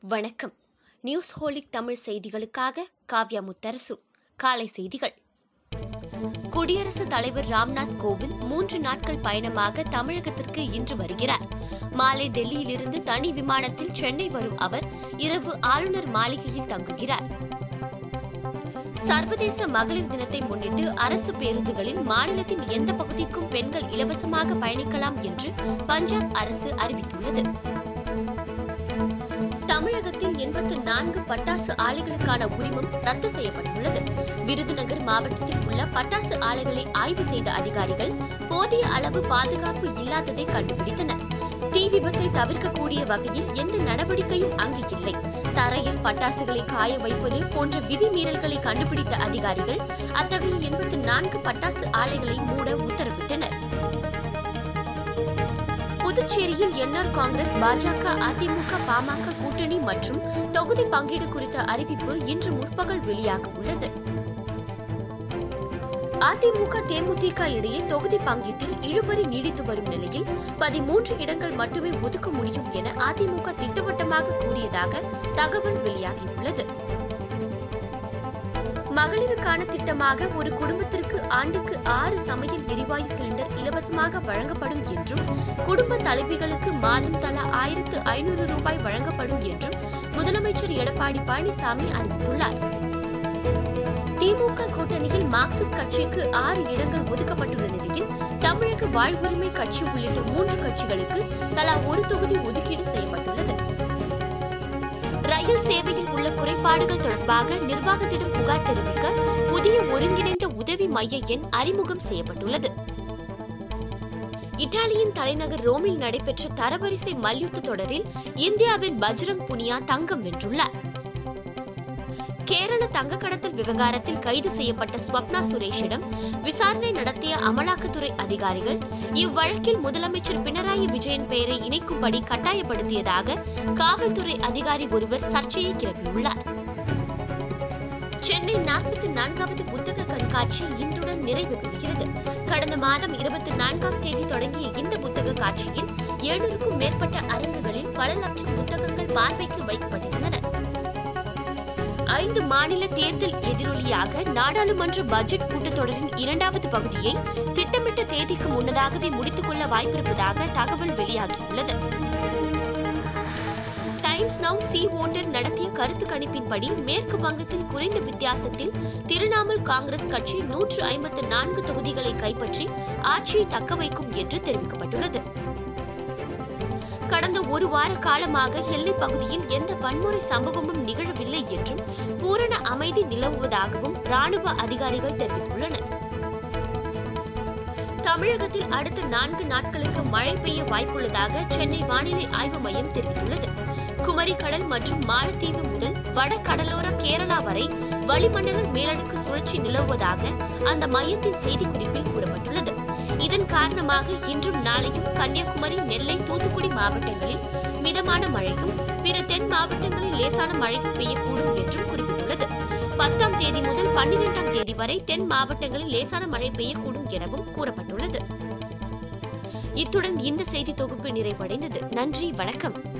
வணக்கம். News holic Tamil செய்திகளுக்காக காவ்யா முத்தரசு. காலை செய்திகள். குடியரசுத் தலைவர் ராம்நாத் கோவிந்த் மூன்று நாட்கள் பயணமாக தமிழகத்திற்கு இன்று வருகிறார். மாலை டெல்லியிலிருந்து தனி விமானத்தில் சென்னை வரும் அவர் இரவு ஆளுநர் மாளிகையில் தங்குகிறார். சர்வதேச மகளிர் தினத்தை முன்னிட்டு அரசு பேருந்துகளில் மாநிலத்தின் எந்த பகுதிக்கும் பெண்கள் இலவசமாக பயணிக்கலாம் என்று பஞ்சாப் அரசு அறிவித்துள்ளது. தமிழகத்தில் எண்பத்து நான்கு பட்டாசு ஆலைகளுக்கான உரிமம் ரத்து செய்யப்பட்டுள்ளது. விருதுநகர் மாவட்டத்தில் உள்ள பட்டாசு ஆலைகளை ஆய்வு செய்த அதிகாரிகள் போதிய அளவு பாதுகாப்பு இல்லாததை கண்டுபிடித்தனர். தீ விபத்தை தவிர்க்கக்கூடிய வகையில் எந்த நடவடிக்கையும் அங்கு இல்லை. தரையில் பட்டாசுகளை காய வைப்பது போன்ற விதிமீறல்களை கண்டுபிடித்த அதிகாரிகள் அத்தகைய எண்பத்து நான்கு பட்டாசு ஆலைகளை மூட உத்தரவிட்டனர். புதுச்சேரியில் என்ஆர் காங்கிரஸ் பாஜக அதிமுக பாமக கூட்டணி மற்றும் தொகுதி பங்கீடு குறித்த அறிவிப்பு இன்று முற்பகல் வெளியாக உள்ளது. அதிமுக தேமுதிக இடையே தொகுதி பங்கீட்டில் இழுபறி நீடித்து வரும் நிலையில் பதிமூன்று இடங்கள் மட்டுமே ஒதுக்க முடியும் என அதிமுக திட்டவட்டமாக கூறியதாக தகவல் வெளியாகியுள்ளது. மகளிருக்கான திட்டமாக ஒரு குடும்பத்திற்கு ஆண்டுக்கு ஆறு சமையல் எரிவாயு சிலிண்டர் இலவசமாக வழங்கப்படும் என்றும் குடும்ப தலைவிகளுக்கு மாதம் தலா ஆயிரத்து ஐநூறு ரூபாய் வழங்கப்படும் என்றும் முதலமைச்சர் எடப்பாடி பழனிசாமி அறிவித்துள்ளார். திமுக கூட்டணியில் மார்க்சிஸ்ட் கட்சிக்கு ஆறு இடங்கள் ஒதுக்கப்பட்டுள்ள நிலையில் தமிழக வாழ்வுரிமை கட்சி உள்ளிட்ட மூன்று கட்சிகளுக்கு தலா ஒரு தொகுதி ஒதுக்கீடு செய்யப்பட்டுள்ளது. ரயில் சேவை குறைபாடுகள் தொடர்பாக நிர்வாகத்திடம் புகார் தெரிவிக்க புதிய ஒருங்கிணைந்த உதவி மைய எண் அறிமுகம் செய்யப்பட்டுள்ளது. இத்தாலியின் தலைநகர் ரோமில் நடைபெற்ற தரவரிசை மல்யுத்த தொடரில் இந்தியாவின் பஜ்ரங் புனியா தங்கம் வென்றுள்ளார். கேரள தங்க கடத்தல் விவகாரத்தில் கைது செய்யப்பட்ட ஸ்வப்னா சுரேஷிடம் விசாரணை நடத்திய அமலாக்கத்துறை அதிகாரிகள் இவ்வழக்கில் முதலமைச்சர் பினராயி விஜயன் பெயரை இணைக்கும்படி கட்டாயப்படுத்தியதாக காவல்துறை அதிகாரி ஒருவர் சர்ச்சையை கிளப்பியுள்ளார். சென்னை நாற்பத்தி நான்காவது புத்தக கண்காட்சி இன்றுடன் நிறைவு பெறுகிறது. கடந்த மாதம் இருபத்தி நான்காம் தேதி தொடங்கிய இந்த புத்தக காட்சியில் எழுநூறுக்கும் மேற்பட்ட அரங்குகளில் பல லட்சம் புத்தகங்கள் பார்வைக்கு வைக்கப்பட்டிருந்தன. ஐந்து மாநில தேர்தல் எதிரொலியாக நாடாளுமன்ற பட்ஜெட் கூட்டத்தொடரின் இரண்டாவது பகுதியை திட்டமிட்ட தேதிக்கு முன்னதாகவே முடித்துக் கொள்ள வாய்ப்பிருப்பதாக தகவல் வெளியாகியுள்ளது. டைம்ஸ் நவ் சி ஓட்டர் நடத்திய கருத்து கணிப்பின்படி மேற்கு வங்கத்தில் குறைந்த வித்தியாசத்தில் திரிணாமுல் காங்கிரஸ் கட்சி நூற்று ஐம்பத்து நான்கு தொகுதிகளை கைப்பற்றி ஆட்சியை தக்கவைக்கும் என்று தெரிவிக்கப்பட்டுள்ளது. கடந்த ஒரு வார காலமாக எல்லைப் பகுதியில் எந்த வன்முறை சம்பவமும் நிகழவில்லை அமைதி நிலவுவதாகவும் ராணுவ அதிகாரிகள் தெரிவித்துள்ளனர். தமிழகத்தில் அடுத்த நான்கு நாட்களுக்கு மழை பெய்ய வாய்ப்புள்ளதாக சென்னை வானிலை ஆய்வு மையம் தெரிவித்துள்ளது. குமரி கடல் மற்றும் மாலத்தீவு முதல் வட கடலோர கேரளா வரை வளிமண்டல மேலடுக்கு சுழற்சி நிலவுவதாக அந்த மையத்தின் செய்திக்குறிப்பில் கூறப்பட்டுள்ளது. இதன் காரணமாக இன்றும் நாளையும் கன்னியாகுமரி நெல்லை தூத்துக்குடி மாவட்டங்களில் மிதமான மழையும் பிற தென் மாவட்டங்களில் லேசான மழையும் பெய்யக்கூடும் என்றும் குறிப்பிட்டுள்ளது. பத்தாம் தேதி முதல் பன்னிரெண்டாம் தேதி வரை தென் மாவட்டங்களில் லேசான மழை பெய்யக்கூடும் எனவும் கூறப்பட்டுள்ளது. இத்துடன் இந்த செய்தி தொகுப்பு நிறைவடைந்தது. நன்றி வணக்கம்.